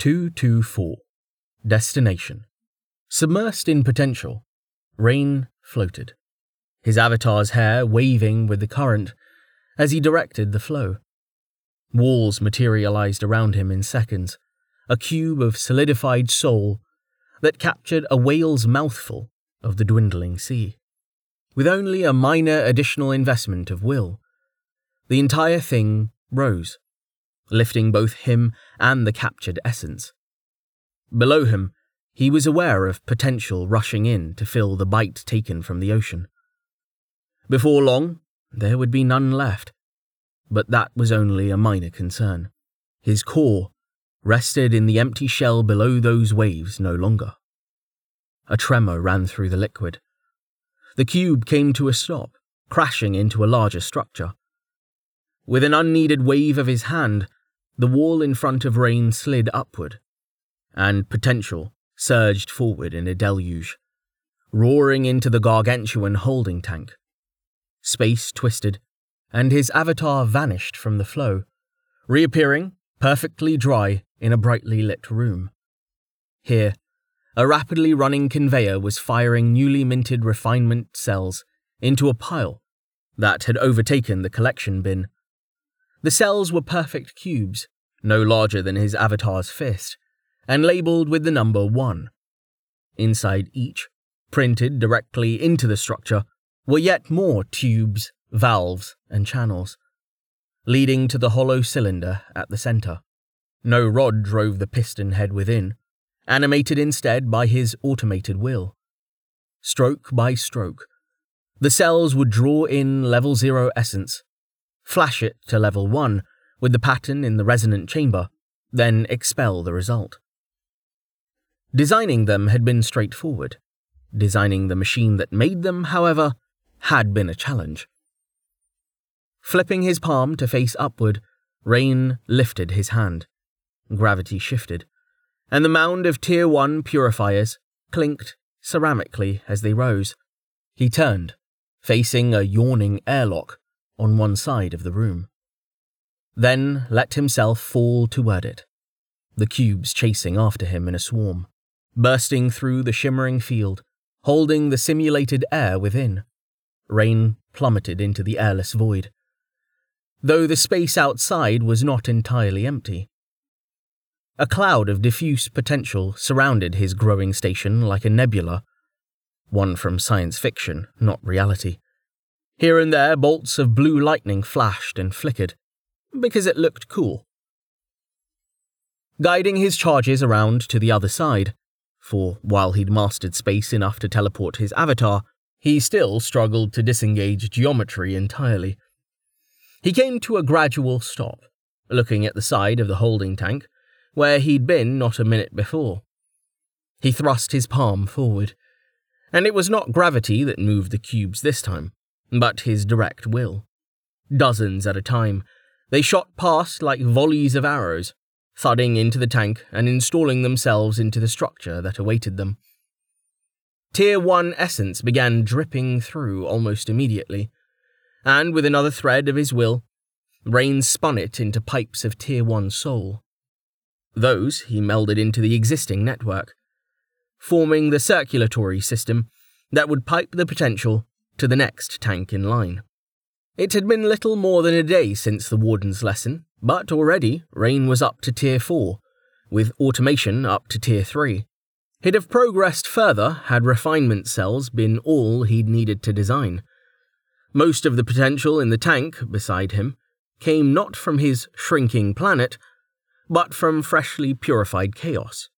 224. Destination. Submersed in potential, Rain floated, his avatar's hair waving with the current as he directed the flow. Walls materialized around him in seconds, a cube of solidified soul that captured a whale's mouthful of the dwindling sea. With only a minor additional investment of will, the entire thing rose, lifting both him and the captured essence. Below him, he was aware of potential rushing in to fill the bite taken from the ocean. Before long, there would be none left, but that was only a minor concern. His core rested in the empty shell below those waves no longer. A tremor ran through the liquid. The cube came to a stop, crashing into a larger structure. With an unneeded wave of his hand, the wall in front of Rain slid upward, and potential surged forward in a deluge, roaring into the gargantuan holding tank. Space twisted, and his avatar vanished from the flow, reappearing, perfectly dry, in a brightly lit room. Here, a rapidly running conveyor was firing newly minted refinement cells into a pile that had overtaken the collection bin. The cells were perfect cubes, no larger than his avatar's fist, and labelled with the number 1. Inside each, printed directly into the structure, were yet more tubes, valves, and channels, leading to the hollow cylinder at the centre. No rod drove the piston head within, animated instead by his automated will. Stroke by stroke, the cells would draw in level zero essence, flash it to level one with the pattern in the resonant chamber, then expel the result. Designing them had been straightforward. Designing the machine that made them, however, had been a challenge. Flipping his palm to face upward, Rain lifted his hand. Gravity shifted, and the mound of Tier 1 purifiers clinked ceramically as they rose. He turned, facing a yawning airlock on one side of the room. Then let himself fall toward it, the cubes chasing after him in a swarm, bursting through the shimmering field, holding the simulated air within. Rain plummeted into the airless void, though the space outside was not entirely empty. A cloud of diffuse potential surrounded his growing station like a nebula, one from science fiction, not reality. Here and there, bolts of blue lightning flashed and flickered, because it looked cool. Guiding his charges around to the other side, for while he'd mastered space enough to teleport his avatar, he still struggled to disengage geometry entirely. He came to a gradual stop, looking at the side of the holding tank where he'd been not a minute before. He thrust his palm forward, and it was not gravity that moved the cubes this time, but his direct will. Dozens at a time, they shot past like volleys of arrows, thudding into the tank and installing themselves into the structure that awaited them. Tier 1 essence began dripping through almost immediately, and with another thread of his will, Rain spun it into pipes of Tier 1 soul. Those he melded into the existing network, forming the circulatory system that would pipe the potential to the next tank in line. It had been little more than a day since the Warden's lesson, but already Rain was up to Tier 4, with automation up to Tier 3. He'd have progressed further had refinement cells been all he'd needed to design. Most of the potential in the tank, beside him, came not from his shrinking planet, but from freshly purified chaos.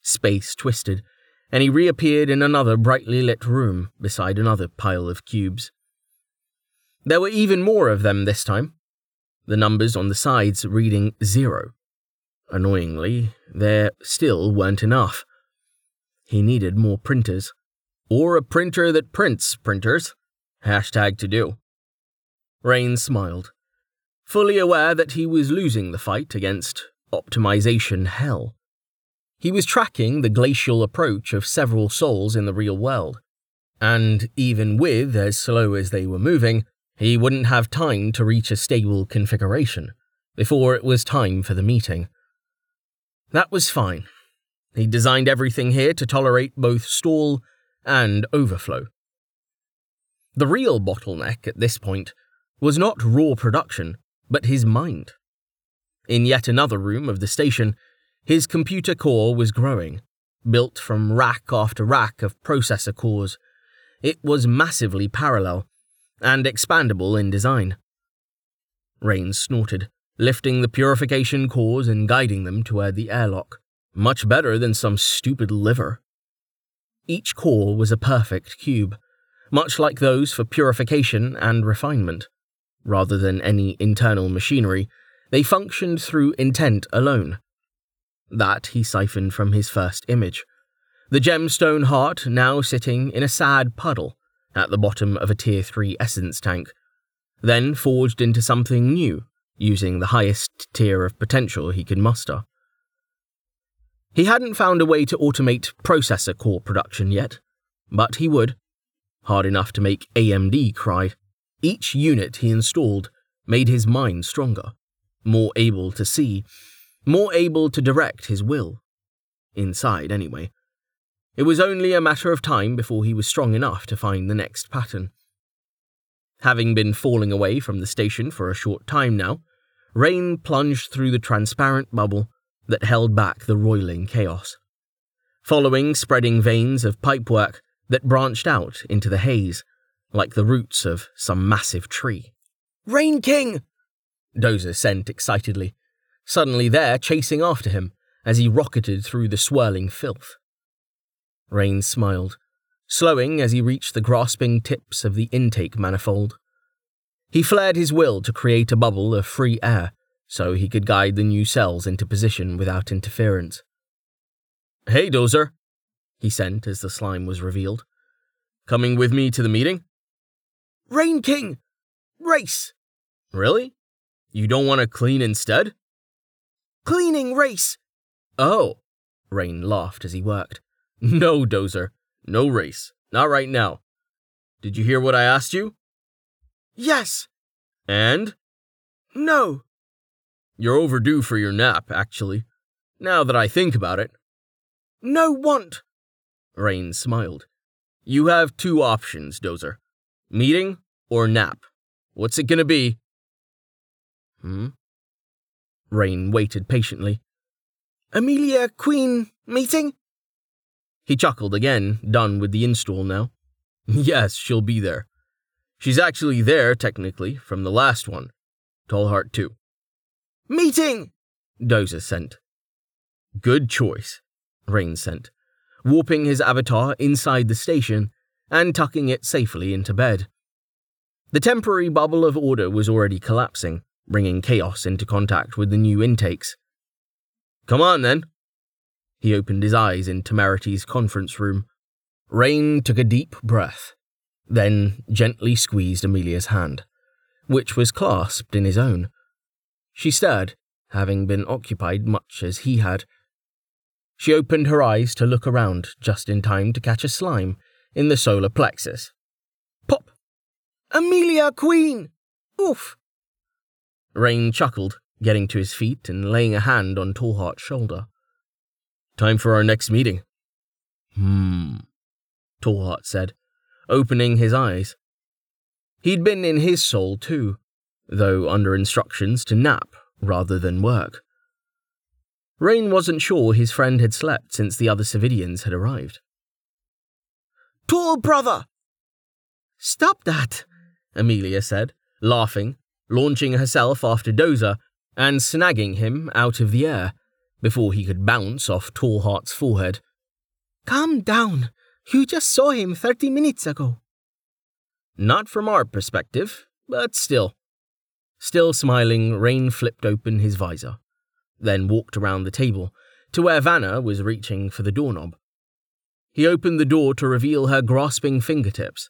Space twisted, and he reappeared in another brightly lit room beside another pile of cubes. There were even more of them this time, the numbers on the sides reading zero. Annoyingly, there still weren't enough. He needed more printers. Or a printer that prints printers. Hashtag to do. Rain smiled fully aware that he was losing the fight against optimization hell. He was tracking the glacial approach of several souls in the real world, and even with as slow as they were moving, he wouldn't have time to reach a stable configuration before it was time for the meeting. That was fine. He designed everything here to tolerate both stall and overflow. The real bottleneck at this point was not raw production, but his mind. In yet another room of the station, his computer core was growing, built from rack after rack of processor cores. It was massively parallel and expandable in design. Rains snorted, lifting the purification cores and guiding them toward the airlock. Much better than some stupid liver. Each core was a perfect cube, much like those for purification and refinement. Rather than any internal machinery, they functioned through intent alone. That he siphoned from his first image. The gemstone heart now sitting in a sad puddle at the bottom of a Tier 3 essence tank, then forged into something new, using the highest tier of potential he could muster. He hadn't found a way to automate processor core production yet, but he would. Hard enough to make AMD cry. Each unit he installed made his mind stronger, more able to see, more able to direct his will. Inside, anyway. It was only a matter of time before he was strong enough to find the next pattern. Having been falling away from the station for a short time now, Rain plunged through the transparent bubble that held back the roiling chaos. Following spreading veins of pipework that branched out into the haze, like the roots of some massive tree. Rain King! Dozer sent excitedly, suddenly there chasing after him as he rocketed through the swirling filth. Rain smiled, slowing as he reached the grasping tips of the intake manifold. He flared his will to create a bubble of free air so he could guide the new cells into position without interference. Hey, Dozer, he sent as the slime was revealed. Coming with me to the meeting? Rain King! Race! Really? You don't want to clean instead? Cleaning race! Oh, Rain laughed as he worked. No, Dozer, no race. Not right now. Did you hear what I asked you? Yes. And? No. You're overdue for your nap, actually. Now that I think about it. No want. Rain smiled. You have two options, Dozer. Meeting or nap. What's it gonna be? Hmm? Rain waited patiently. Amelia Queen meeting? He chuckled again, done with the install now. yes, she'll be there. She's actually there, technically, from the last one. Tallheart 2. Meeting! Dozer sent. Good choice, Rain sent, warping his avatar inside the station and tucking it safely into bed. The temporary bubble of order was already collapsing, bringing chaos into contact with the new intakes. Come on, then. He opened his eyes in Temerity's conference room. Rain took a deep breath, then gently squeezed Amelia's hand, which was clasped in his own. She stared, having been occupied much as he had. She opened her eyes to look around just in time to catch a slime in the solar plexus. Pop! Amelia Queen! Oof! Rain chuckled, getting to his feet and laying a hand on Tallheart's shoulder. Time for our next meeting. Hmm, Tallheart said, opening his eyes. He'd been in his soul too, though under instructions to nap rather than work. Rain wasn't sure his friend had slept since the other Cervidians had arrived. Tall brother! Stop that, Amelia said, laughing, launching herself after Dozer and snagging him out of the air before he could bounce off Tallheart's forehead. Calm down. You just saw him thirty minutes ago. Not from our perspective, but still. Still smiling, Rain flipped open his visor, then walked around the table to where Vanna was reaching for the doorknob. He opened the door to reveal her grasping fingertips.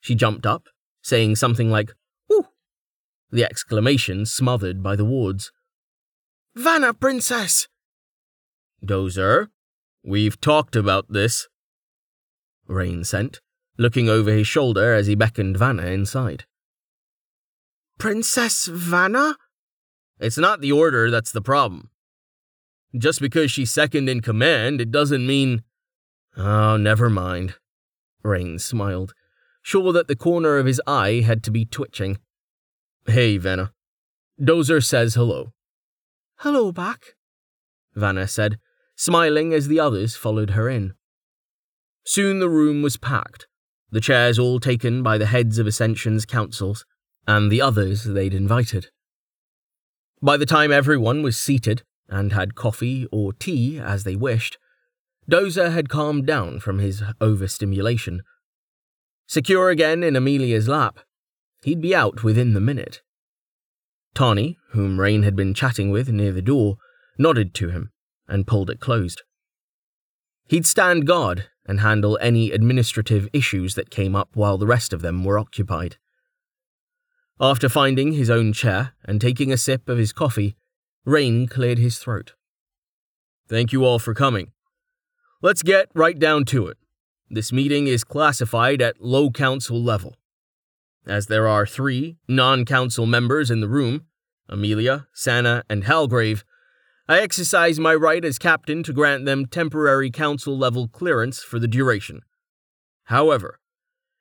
She jumped up, saying something like, Woo! The exclamation smothered by the wards. Vanna, princess! Dozer, we've talked about this. Rain sent, looking over his shoulder as he beckoned Vanna inside. Princess Vanna? It's not the order that's the problem. Just because she's second in command, it doesn't mean. Oh, never mind. Rain smiled, sure that the corner of his eye had to be twitching. Hey, Vanna. Dozer says hello. Hello back, Vanna said, smiling as the others followed her in. Soon the room was packed, the chairs all taken by the heads of Ascension's councils and the others they'd invited. By the time everyone was seated and had coffee or tea as they wished, Dozer had calmed down from his overstimulation. Secure again in Amelia's lap, he'd be out within the minute. Tani, whom Rain had been chatting with near the door, nodded to him and pulled it closed. He'd stand guard and handle any administrative issues that came up while the rest of them were occupied. After finding his own chair and taking a sip of his coffee, Rain cleared his throat. Thank you all for coming. Let's get right down to it. This meeting is classified at low council level. As there are three non council members in the room Amelia, Sana, and Halgrave I exercise my right as captain to grant them temporary council level clearance for the duration. However,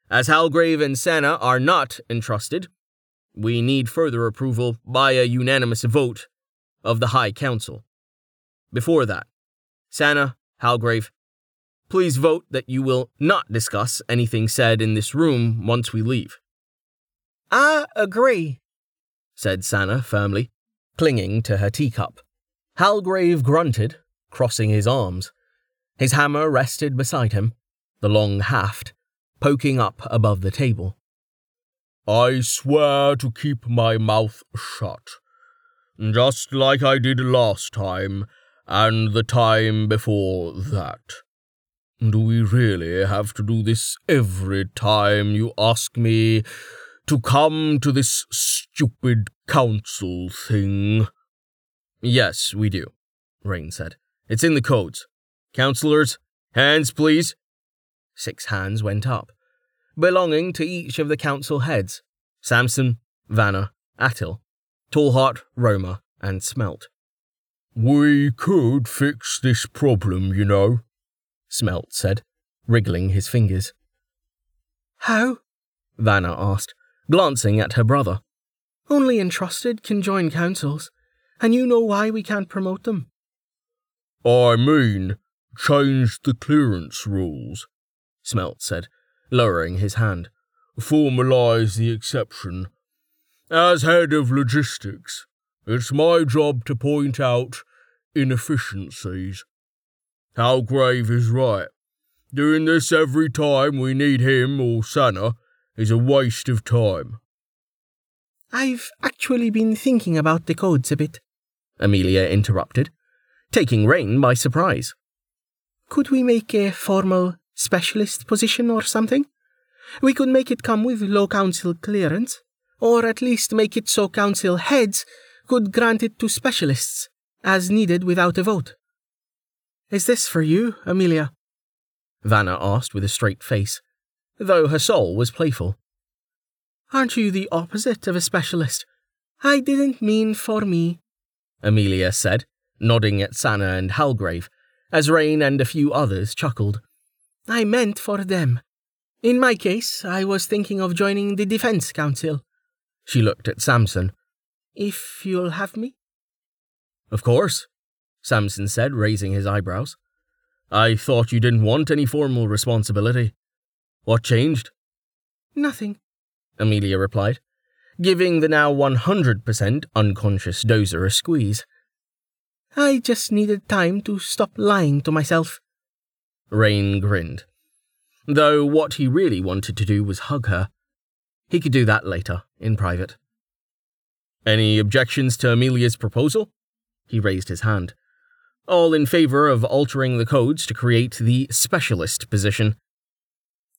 as Halgrave and Sana are not entrusted, we need further approval by a unanimous vote of the High Council. Before that, Sana, Halgrave, please vote that you will not discuss anything said in this room once we leave. I agree, said Sana firmly, clinging to her teacup. Halgrave grunted, crossing his arms. His hammer rested beside him, the long haft poking up above the table. I swear to keep my mouth shut, just like I did last time and the time before that. Do we really have to do this every time you ask me to come to this stupid council thing? Yes, we do, Rain said. It's in the codes. Counselors, hands, please. Six hands went up, belonging to each of the council heads Samson, Vanna, Attil, Tallheart, Roma, and Smelt. We could fix this problem, you know, Smelt said, wriggling his fingers. How? Vanna asked, glancing at her brother. Only entrusted can join councils. And you know why we can't promote them? I mean, change the clearance rules, Smelt said, lowering his hand. Formalise the exception. As head of logistics, it's my job to point out inefficiencies. Halgrave is right. Doing this every time we need him or Sana is a waste of time. I've actually been thinking about the codes a bit, Amelia interrupted, taking Rain by surprise. Could we make a formal specialist position or something? We could make it come with low council clearance, or at least make it so council heads could grant it to specialists, as needed without a vote. Is this for you, Amelia? Vanna asked with a straight face, though her soul was playful. Aren't you the opposite of a specialist? I didn't mean for me. Amelia said, nodding at Sana and Halgrave, as Rain and a few others chuckled. I meant for them. In my case, I was thinking of joining the Defense Council. She looked at Samson. If you'll have me? Of course, Samson said, raising his eyebrows. I thought you didn't want any formal responsibility. What changed? Nothing, Amelia replied giving the now 100% unconscious Dozer a squeeze. I just needed time to stop lying to myself. Rain grinned, though what he really wanted to do was hug her. He could do that later, in private. Any objections to Amelia's proposal? He raised his hand. All in favor of altering the codes to create the specialist position.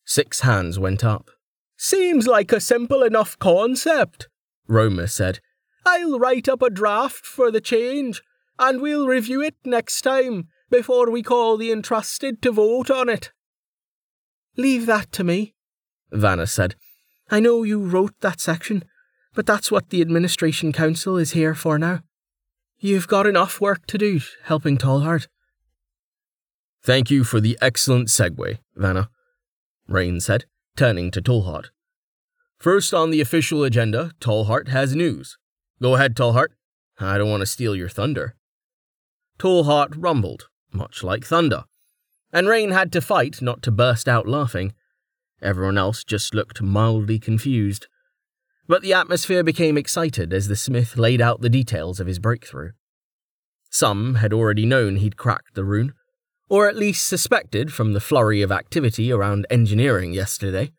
Six hands went up. Seems like a simple enough concept, Roma said. I'll write up a draft for the change, and we'll review it next time before we call the entrusted to vote on it. Leave that to me, Vanna said. I know you wrote that section, but that's what the Administration Council is here for now. You've got enough work to do helping Tallheart. Thank you for the excellent segue, Vanna, Rain said, turning to Tallheart. First on the official agenda, Tallheart has news. Go ahead, Tallheart. I don't want to steal your thunder. Tallheart rumbled, much like thunder, and Rain had to fight not to burst out laughing. Everyone else just looked mildly confused. But the atmosphere became excited as the smith laid out the details of his breakthrough. Some had already known he'd cracked the rune, or at least suspected from the flurry of activity around engineering yesterday.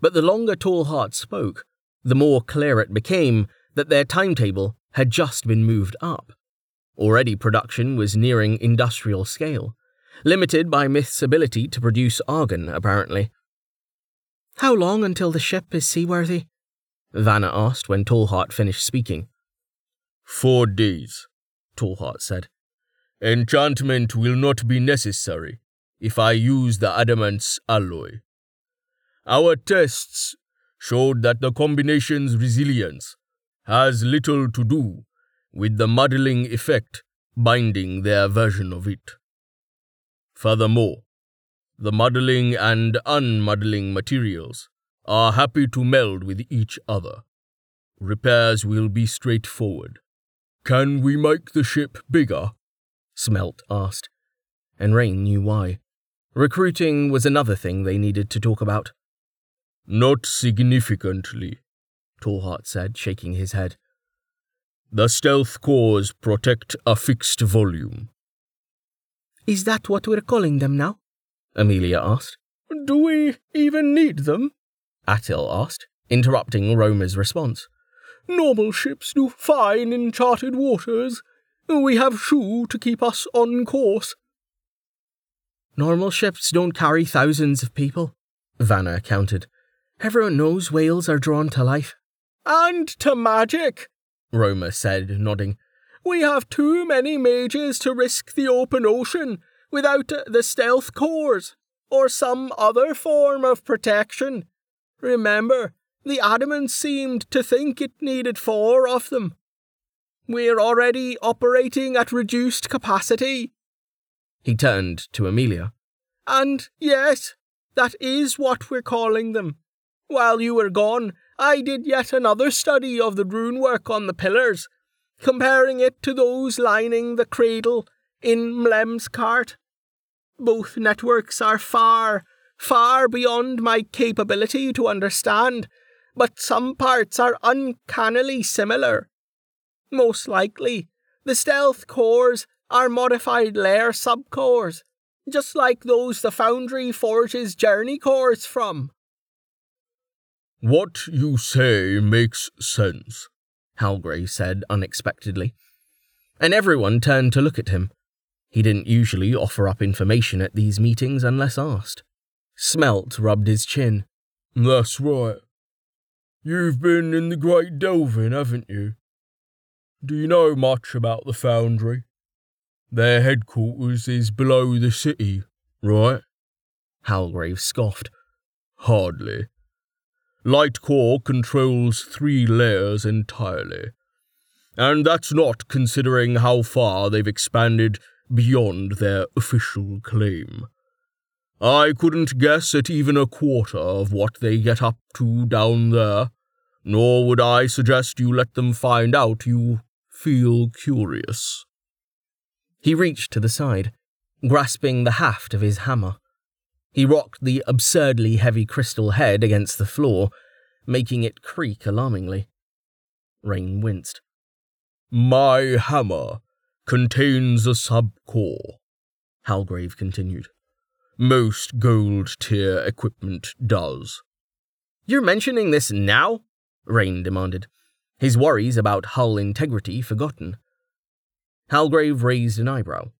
But the longer Tallheart spoke, the more clear it became that their timetable had just been moved up. Already production was nearing industrial scale, limited by Myth's ability to produce argon, apparently. How long until the ship is seaworthy? Vanna asked when Tallheart finished speaking. Four days, Tallheart said. Enchantment will not be necessary if I use the adamant's alloy. Our tests showed that the combination's resilience has little to do with the muddling effect binding their version of it. Furthermore, the muddling and unmuddling materials are happy to meld with each other. Repairs will be straightforward. Can we make the ship bigger? Smelt asked, and Rain knew why. Recruiting was another thing they needed to talk about. Not significantly, Tallheart said, shaking his head. The stealth cores protect a fixed volume. Is that what we're calling them now? Amelia asked. Do we even need them? Attil asked, interrupting Roma's response. Normal ships do fine in charted waters. We have Shu to keep us on course. Normal ships don't carry thousands of people, Vanna counted. Everyone knows whales are drawn to life. And to magic, Roma said, nodding. We have too many mages to risk the open ocean without the stealth cores or some other form of protection. Remember, the Adamants seemed to think it needed four of them. We're already operating at reduced capacity. He turned to Amelia. And yes, that is what we're calling them. While you were gone, I did yet another study of the rune work on the pillars, comparing it to those lining the cradle in Mlem's cart. Both networks are far, far beyond my capability to understand, but some parts are uncannily similar. Most likely, the stealth cores are modified layer subcores, just like those the Foundry forges journey cores from. What you say makes sense, Halgrave said unexpectedly. And everyone turned to look at him. He didn't usually offer up information at these meetings unless asked. Smelt rubbed his chin. That's right. You've been in the Great Delvin, haven't you? Do you know much about the Foundry? Their headquarters is below the city, right? Halgrave scoffed. Hardly. Light Core controls three layers entirely. And that's not considering how far they've expanded beyond their official claim. I couldn't guess at even a quarter of what they get up to down there, nor would I suggest you let them find out you feel curious. He reached to the side, grasping the haft of his hammer. He rocked the absurdly heavy crystal head against the floor, making it creak alarmingly. Rain winced. My hammer contains a subcore, Halgrave continued. Most gold tier equipment does. You're mentioning this now? Rain demanded, his worries about hull integrity forgotten. Halgrave raised an eyebrow.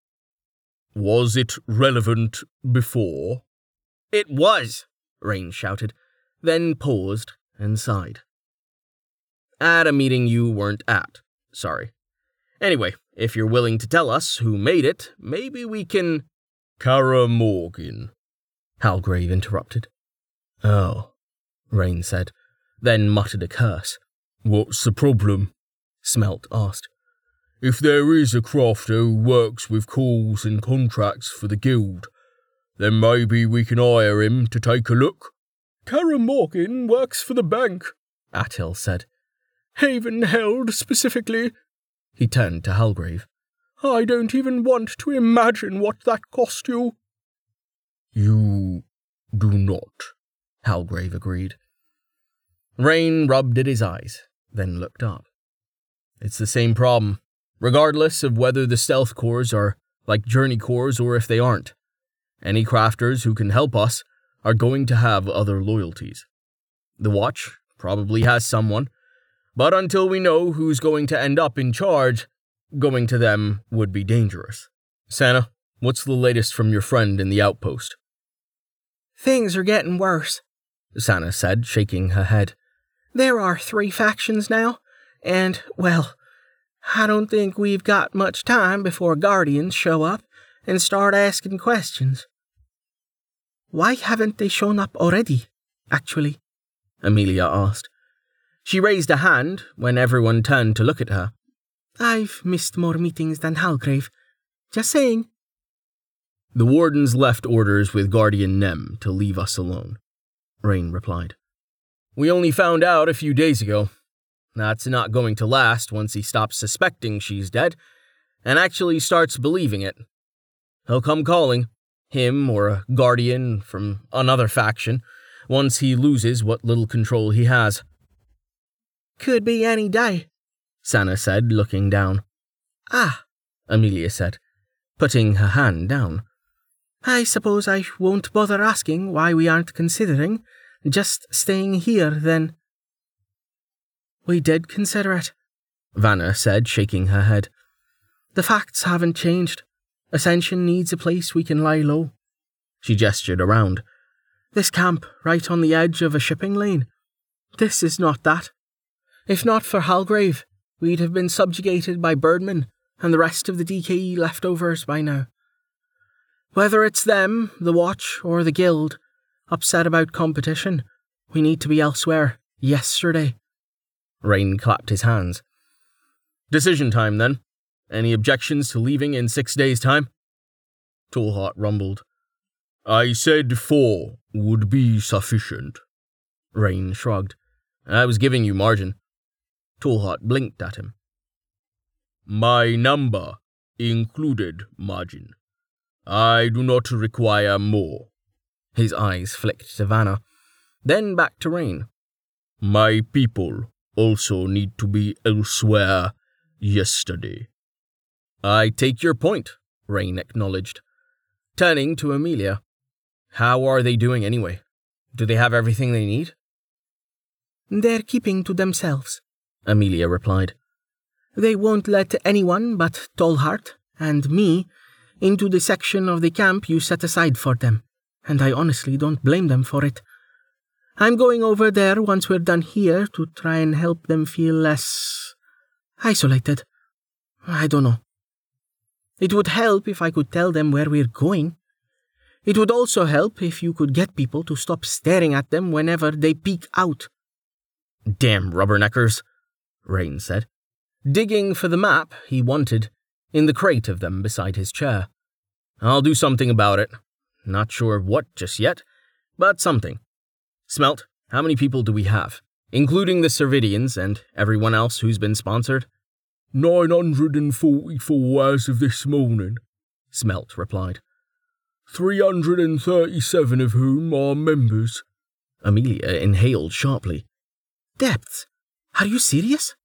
Was it relevant before? It was, Rain shouted, then paused and sighed. At a meeting you weren't at, sorry. Anyway, if you're willing to tell us who made it, maybe we can. Kara Morgan, Halgrave interrupted. Oh, Rain said, then muttered a curse. What's the problem? Smelt asked. If there is a crafter who works with calls and contracts for the guild, then maybe we can hire him to take a look. Karen Morgan works for the bank, Attil said. Havenhold specifically. He turned to Halgrave. I don't even want to imagine what that cost you. You do not, Halgrave agreed. Rain rubbed at his eyes, then looked up. It's the same problem, regardless of whether the stealth cores are like journey cores or if they aren't. Any crafters who can help us are going to have other loyalties. The Watch probably has someone, but until we know who's going to end up in charge, going to them would be dangerous. Sana, what's the latest from your friend in the outpost? Things are getting worse, Sana said, shaking her head. There are three factions now, and, well, I don't think we've got much time before Guardians show up and start asking questions. Why haven't they shown up already, actually? Amelia asked. She raised a hand when everyone turned to look at her. I've missed more meetings than Halgrave. Just saying. The wardens left orders with Guardian Nem to leave us alone, Rain replied. We only found out a few days ago. That's not going to last once he stops suspecting she's dead and actually starts believing it. He'll come calling, him or a guardian from another faction, once he loses what little control he has. Could be any day, Sana said, looking down. Ah, Amelia said, putting her hand down. I suppose I won't bother asking why we aren't considering just staying here then. We did consider it, Vanna said, shaking her head. The facts haven't changed. Ascension needs a place we can lie low. She gestured around. This camp, right on the edge of a shipping lane. This is not that. If not for Halgrave, we'd have been subjugated by Birdman and the rest of the DKE leftovers by now. Whether it's them, the Watch, or the Guild, upset about competition, we need to be elsewhere, yesterday. Rain clapped his hands. Decision time, then. Any objections to leaving in six days' time? Tallheart rumbled. I said four would be sufficient. Rain shrugged. I was giving you margin. Tallheart blinked at him. My number included margin. I do not require more. His eyes flicked to Vanna, then back to Rain. My people also need to be elsewhere yesterday. I take your point, Rain acknowledged. Turning to Amelia. How are they doing anyway? Do they have everything they need? They're keeping to themselves, Amelia replied. They won't let anyone but Tallheart and me into the section of the camp you set aside for them, and I honestly don't blame them for it. I'm going over there once we're done here to try and help them feel less isolated. I don't know. It would help if I could tell them where we're going. It would also help if you could get people to stop staring at them whenever they peek out. Damn rubberneckers, Rain said, digging for the map he wanted in the crate of them beside his chair. I'll do something about it. Not sure what just yet, but something. Smelt, how many people do we have, including the Cervidians and everyone else who's been sponsored? 944 as of this morning, Smelt replied. 337 of whom are members. Amelia inhaled sharply. Depths? Are you serious?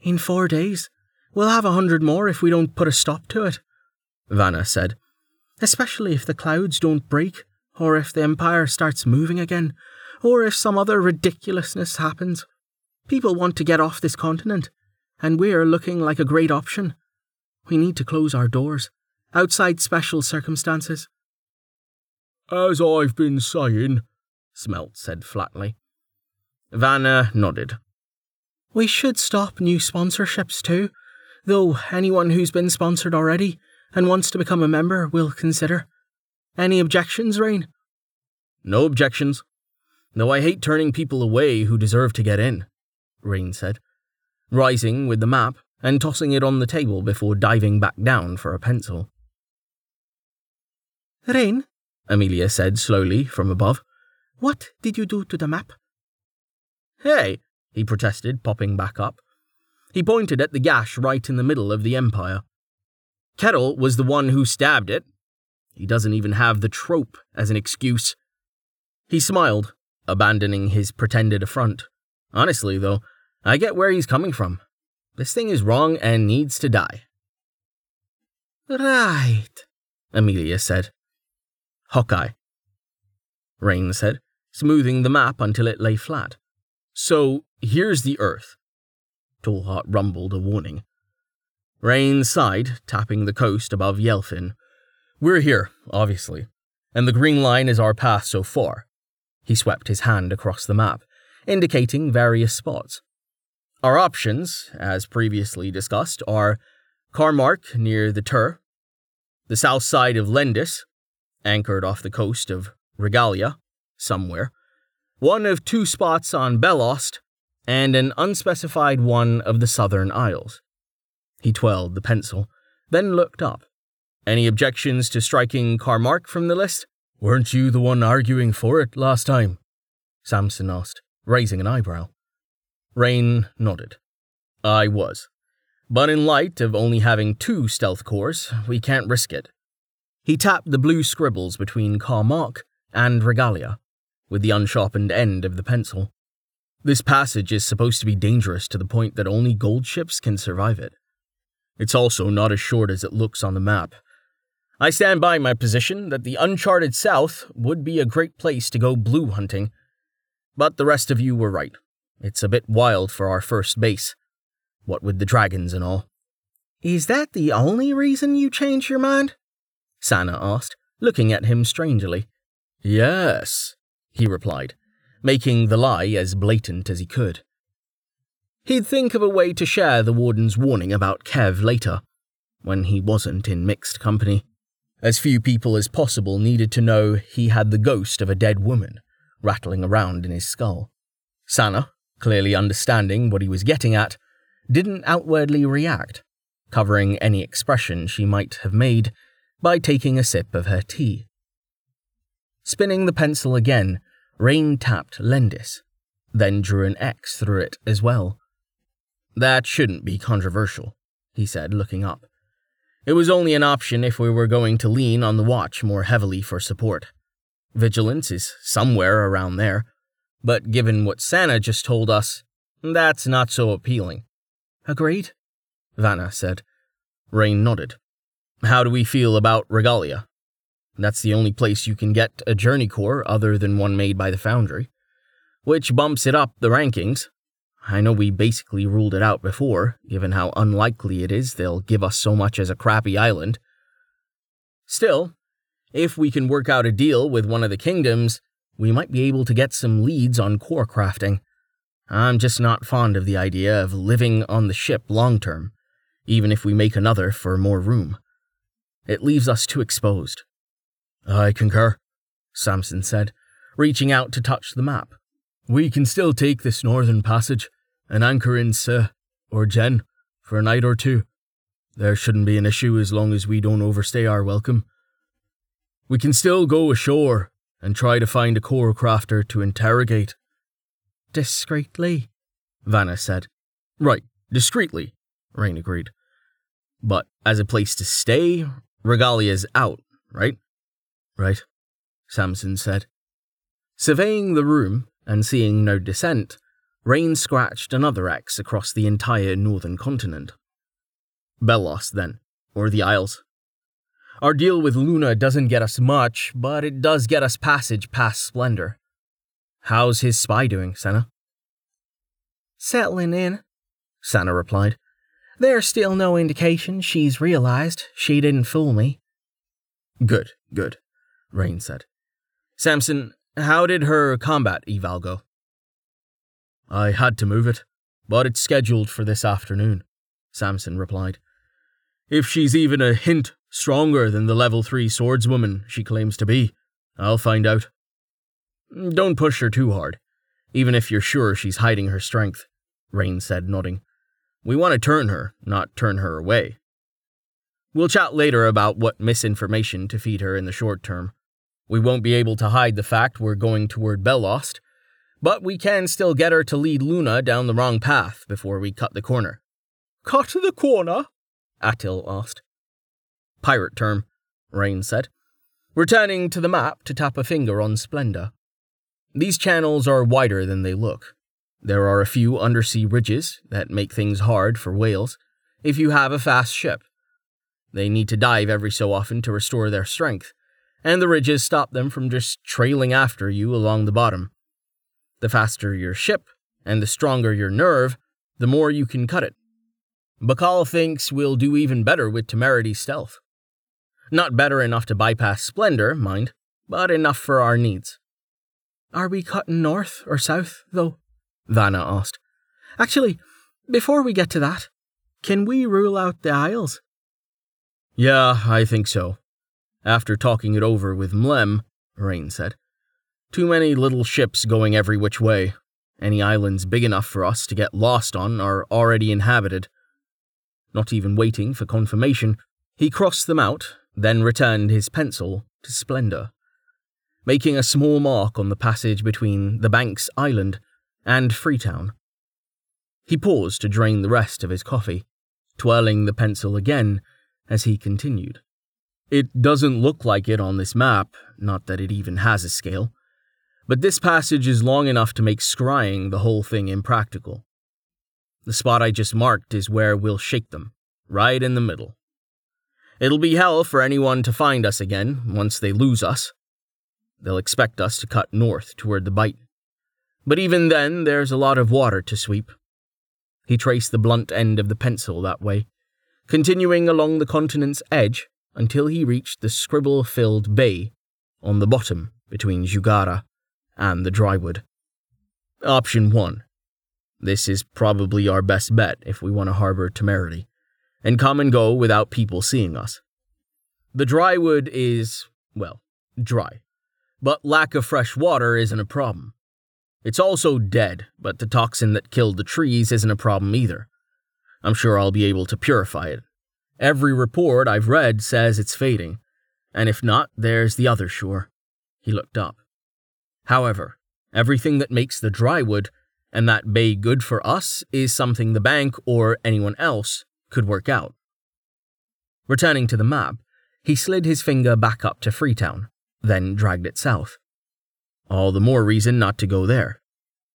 In four days, we'll have a hundred more if we don't put a stop to it, Vanna said. Especially if the clouds don't break, or if the Empire starts moving again, or if some other ridiculousness happens. People want to get off this continent, and we're looking like a great option. We need to close our doors, outside special circumstances. As I've been saying, Smelt said flatly. Vanna nodded. We should stop new sponsorships too, though anyone who's been sponsored already and wants to become a member We'll consider. Any objections, Rain? No objections. Though I hate turning people away who deserve to get in, Rain said. Rising with the map, and tossing it on the table before diving back down for a pencil. Rain, Amelia said slowly from above. what did you do to the map? Hey, he protested, popping back up. He pointed at the gash right in the middle of the Empire. Kettle was the one who stabbed it. He doesn't even have the trope as an excuse. He smiled, abandoning his pretended affront. Honestly, though, I get where he's coming from. This thing is wrong and needs to die. Right, Amelia said. Hawkeye. Rain said, smoothing the map until it lay flat. So, here's the Earth. Tallheart rumbled a warning. Rain sighed, tapping the coast above Yelfin. We're here, obviously, and the green line is our path so far. He swept his hand across the map, indicating various spots. Our options, as previously discussed, are Carmark near the Tur, the south side of Lendis, anchored off the coast of Regalia, somewhere, one of two spots on Belost, and an unspecified one of the southern isles. He twirled the pencil, then looked up. Any objections to striking Carmark from the list? Weren't you the one arguing for it last time? Samson asked, raising an eyebrow. Rain nodded. I was. But in light of only having two stealth cores, we can't risk it. He tapped the blue scribbles between Carmark and Regalia, with the unsharpened end of the pencil. This passage is supposed to be dangerous to the point that only gold ships can survive it. It's also not as short as it looks on the map. I stand by my position that the uncharted south would be a great place to go blue hunting. But the rest of you were right. It's a bit wild for our first base. What with the dragons and all. Is that the only reason you changed your mind? Sana asked, looking at him strangely. Yes, he replied, making the lie as blatant as he could. He'd think of a way to share the warden's warning about Kev later, when he wasn't in mixed company. As few people as possible needed to know he had the ghost of a dead woman rattling around in his skull. Sana, clearly understanding what he was getting at, didn't outwardly react, covering any expression she might have made by taking a sip of her tea. Spinning the pencil again, Rain tapped Lendis, then drew an X through it as well. That shouldn't be controversial, he said, looking up. It was only an option if we were going to lean on the watch more heavily for support. Vigilance is somewhere around there, but given what Sana just told us, that's not so appealing. Agreed, Vanna said. Rain nodded. How do we feel about Regalia? That's the only place you can get a journey core other than one made by the Foundry, which bumps it up the rankings. I know we basically ruled it out before, given how unlikely it is they'll give us so much as a crappy island. Still, if we can work out a deal with one of the kingdoms, we might be able to get some leads on core crafting. I'm just not fond of the idea of living on the ship long term, even if we make another for more room. It leaves us too exposed. I concur, Samson said, reaching out to touch the map. We can still take this northern passage and anchor in Se or Jen for a night or two. There shouldn't be an issue as long as we don't overstay our welcome. We can still go ashore and try to find a core crafter to interrogate. Discreetly, Vanna said. Right, discreetly, Rain agreed. But as a place to stay, Regalia's out, right? Right, Samson said. Surveying the room and seeing no dissent, Rain scratched another X across the entire northern continent. Belos, then, or the Isles. Our deal with Luna doesn't get us much, but it does get us passage past Splendor. How's his spy doing, Sana? Settling in, Sana replied. There's still no indication she's realized she didn't fool me. Good, good, Rain said. Samson, how did her combat eval go? I had to move it, but it's scheduled for this afternoon, Samson replied. If she's even a hint stronger than the level 3 swordswoman she claims to be, I'll find out. Don't push her too hard, even if you're sure she's hiding her strength, Rain said, nodding. We want to turn her, not turn her away. We'll chat later about what misinformation to feed her in the short term. We won't be able to hide the fact we're going toward Belost, but we can still get her to lead Luna down the wrong path before we cut the corner. Cut the corner? Atil asked. Pirate term, Rain said, returning to the map to tap a finger on Splendor. These channels are wider than they look. There are a few undersea ridges that make things hard for whales if you have a fast ship. They need to dive every so often to restore their strength, and the ridges stop them from just trailing after you along the bottom. The faster your ship, and the stronger your nerve, the more you can cut it. Bakal thinks we'll do even better with Temerity's stealth. Not better enough to bypass Splendor, mind, but enough for our needs. Are we cutting north or south, though? Vanna asked. Actually, before we get to that, can we rule out the Isles? Yeah, I think so. After talking it over with Mlem, Rain said. Too many little ships going every which way. Any islands big enough for us to get lost on are already inhabited. Not even waiting for confirmation, he crossed them out, then returned his pencil to Splendor, making a small mark on the passage between the Banks Island and Freetown. He paused to drain the rest of his coffee, twirling the pencil again as he continued. It doesn't look like it on this map, not that it even has a scale, but this passage is long enough to make scrying the whole thing impractical. The spot I just marked is where we'll shake them, right in the middle. It'll be hell for anyone to find us again once they lose us. They'll expect us to cut north toward the Bight. But even then, there's a lot of water to sweep. He traced the blunt end of the pencil that way, continuing along the continent's edge until he reached the scribble filled bay on the bottom between Jugara and the drywood. Option 1. This is probably our best bet if we want to harbor temerity, and come and go without people seeing us. The drywood is, well, dry, but lack of fresh water isn't a problem. It's also dead, but the toxin that killed the trees isn't a problem either. I'm sure I'll be able to purify it. Every report I've read says it's fading, and if not, there's the other shore. He looked up. However, everything that makes the dry wood and that bay good for us is something the bank or anyone else could work out. Returning to the map, he slid his finger back up to Freetown, then dragged it south. All the more reason not to go there.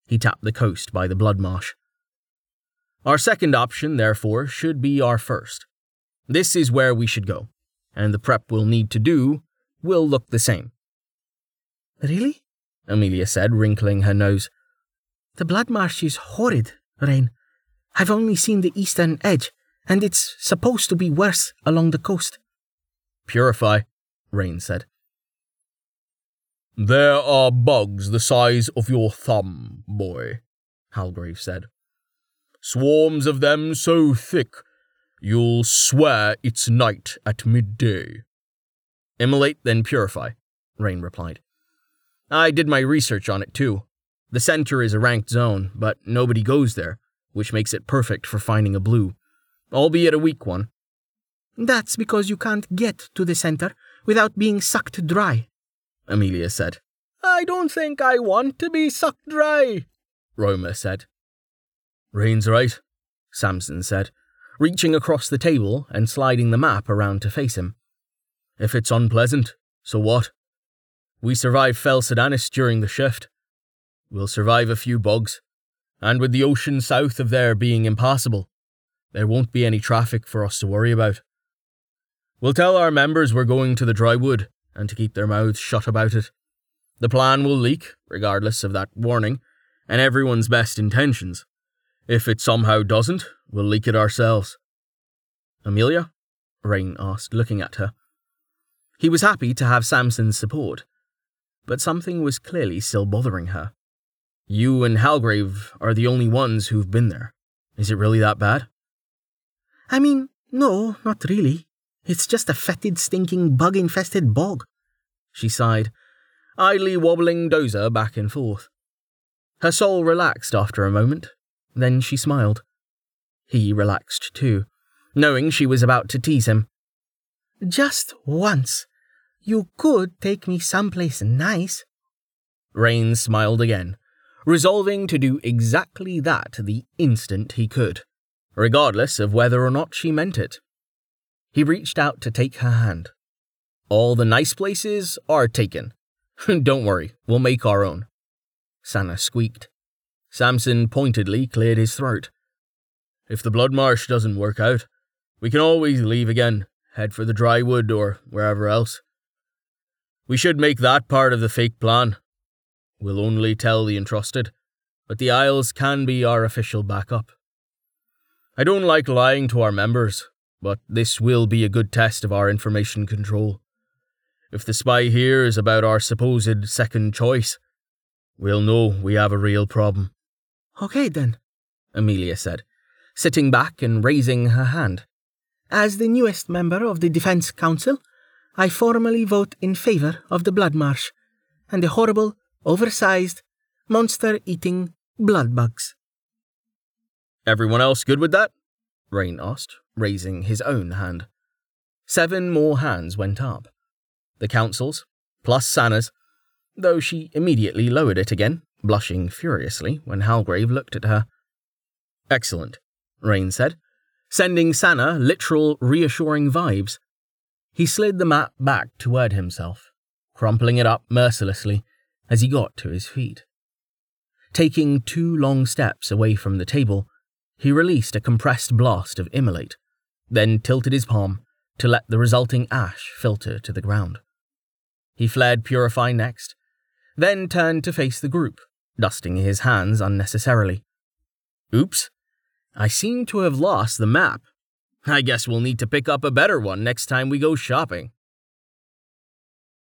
He tapped the coast by the blood marsh. Our second option, therefore, should be our first. This is where we should go, and the prep we'll need to do will look the same. Really? Amelia said, wrinkling her nose. The blood marsh is horrid, Rain. I've only seen the eastern edge, and it's supposed to be worse along the coast. Purify, Rain said. There are bugs the size of your thumb, boy, Halgrave said. Swarms of them so thick you'll swear it's night at midday. Immolate, then purify, Rain replied. I did my research on it too. The center is a ranked zone, but nobody goes there, which makes it perfect for finding a blue, albeit a weak one. That's because you can't get to the center without being sucked dry, Amelia said. I don't think I want to be sucked dry, Roma said. Rain's right, Samson said, reaching across the table and sliding the map around to face him. If it's unpleasant, so what? We survived Fel Sedanis during the shift. We'll survive a few bugs, and with the ocean south of there being impassable, there won't be any traffic for us to worry about. We'll tell our members we're going to the drywood and to keep their mouths shut about it. The plan will leak, regardless of that warning, and everyone's best intentions. If it somehow doesn't, we'll leak it ourselves. Amelia? Rain asked, looking at her. He was happy to have Samson's support, but something was clearly still bothering her. You and Halgrave are the only ones who've been there. Is it really that bad? I mean, no, not really. It's just a fetid, stinking, bug infested bog. She sighed, idly wobbling Dozer back and forth. Her soul relaxed after a moment, then she smiled. He relaxed too, knowing she was about to tease him. Just once. You could take me someplace nice. Rain smiled again, resolving to do exactly that the instant he could, regardless of whether or not she meant it. He reached out to take her hand. All the nice places are taken. Don't worry, we'll make our own. Sana squeaked. Samson pointedly cleared his throat. If the blood marsh doesn't work out, we can always leave again, head for the dry wood or wherever else. We should make that part of the fake plan. We'll only tell the entrusted, but the Isles can be our official backup. I don't like lying to our members, but this will be a good test of our information control. If the spy here is about our supposed second choice, we'll know we have a real problem. Okay then, Amelia said, sitting back and raising her hand. As the newest member of the Defense Council, I formally vote in favor of the blood marsh and the horrible, oversized, monster eating blood bugs. Everyone else good with that? Rain asked, raising his own hand. Seven more hands went up. The council's, plus Sana's, though she immediately lowered it again, blushing furiously when Halgrave looked at her. Excellent, Rain said, sending Sana literal reassuring vibes. He slid the map back toward himself, crumpling it up mercilessly as he got to his feet. Taking two long steps away from the table, he released a compressed blast of immolate, then tilted his palm to let the resulting ash filter to the ground. He flared Purify next, then turned to face the group, dusting his hands unnecessarily. Oops, I seem to have lost the map. I guess we'll need to pick up a better one next time we go shopping.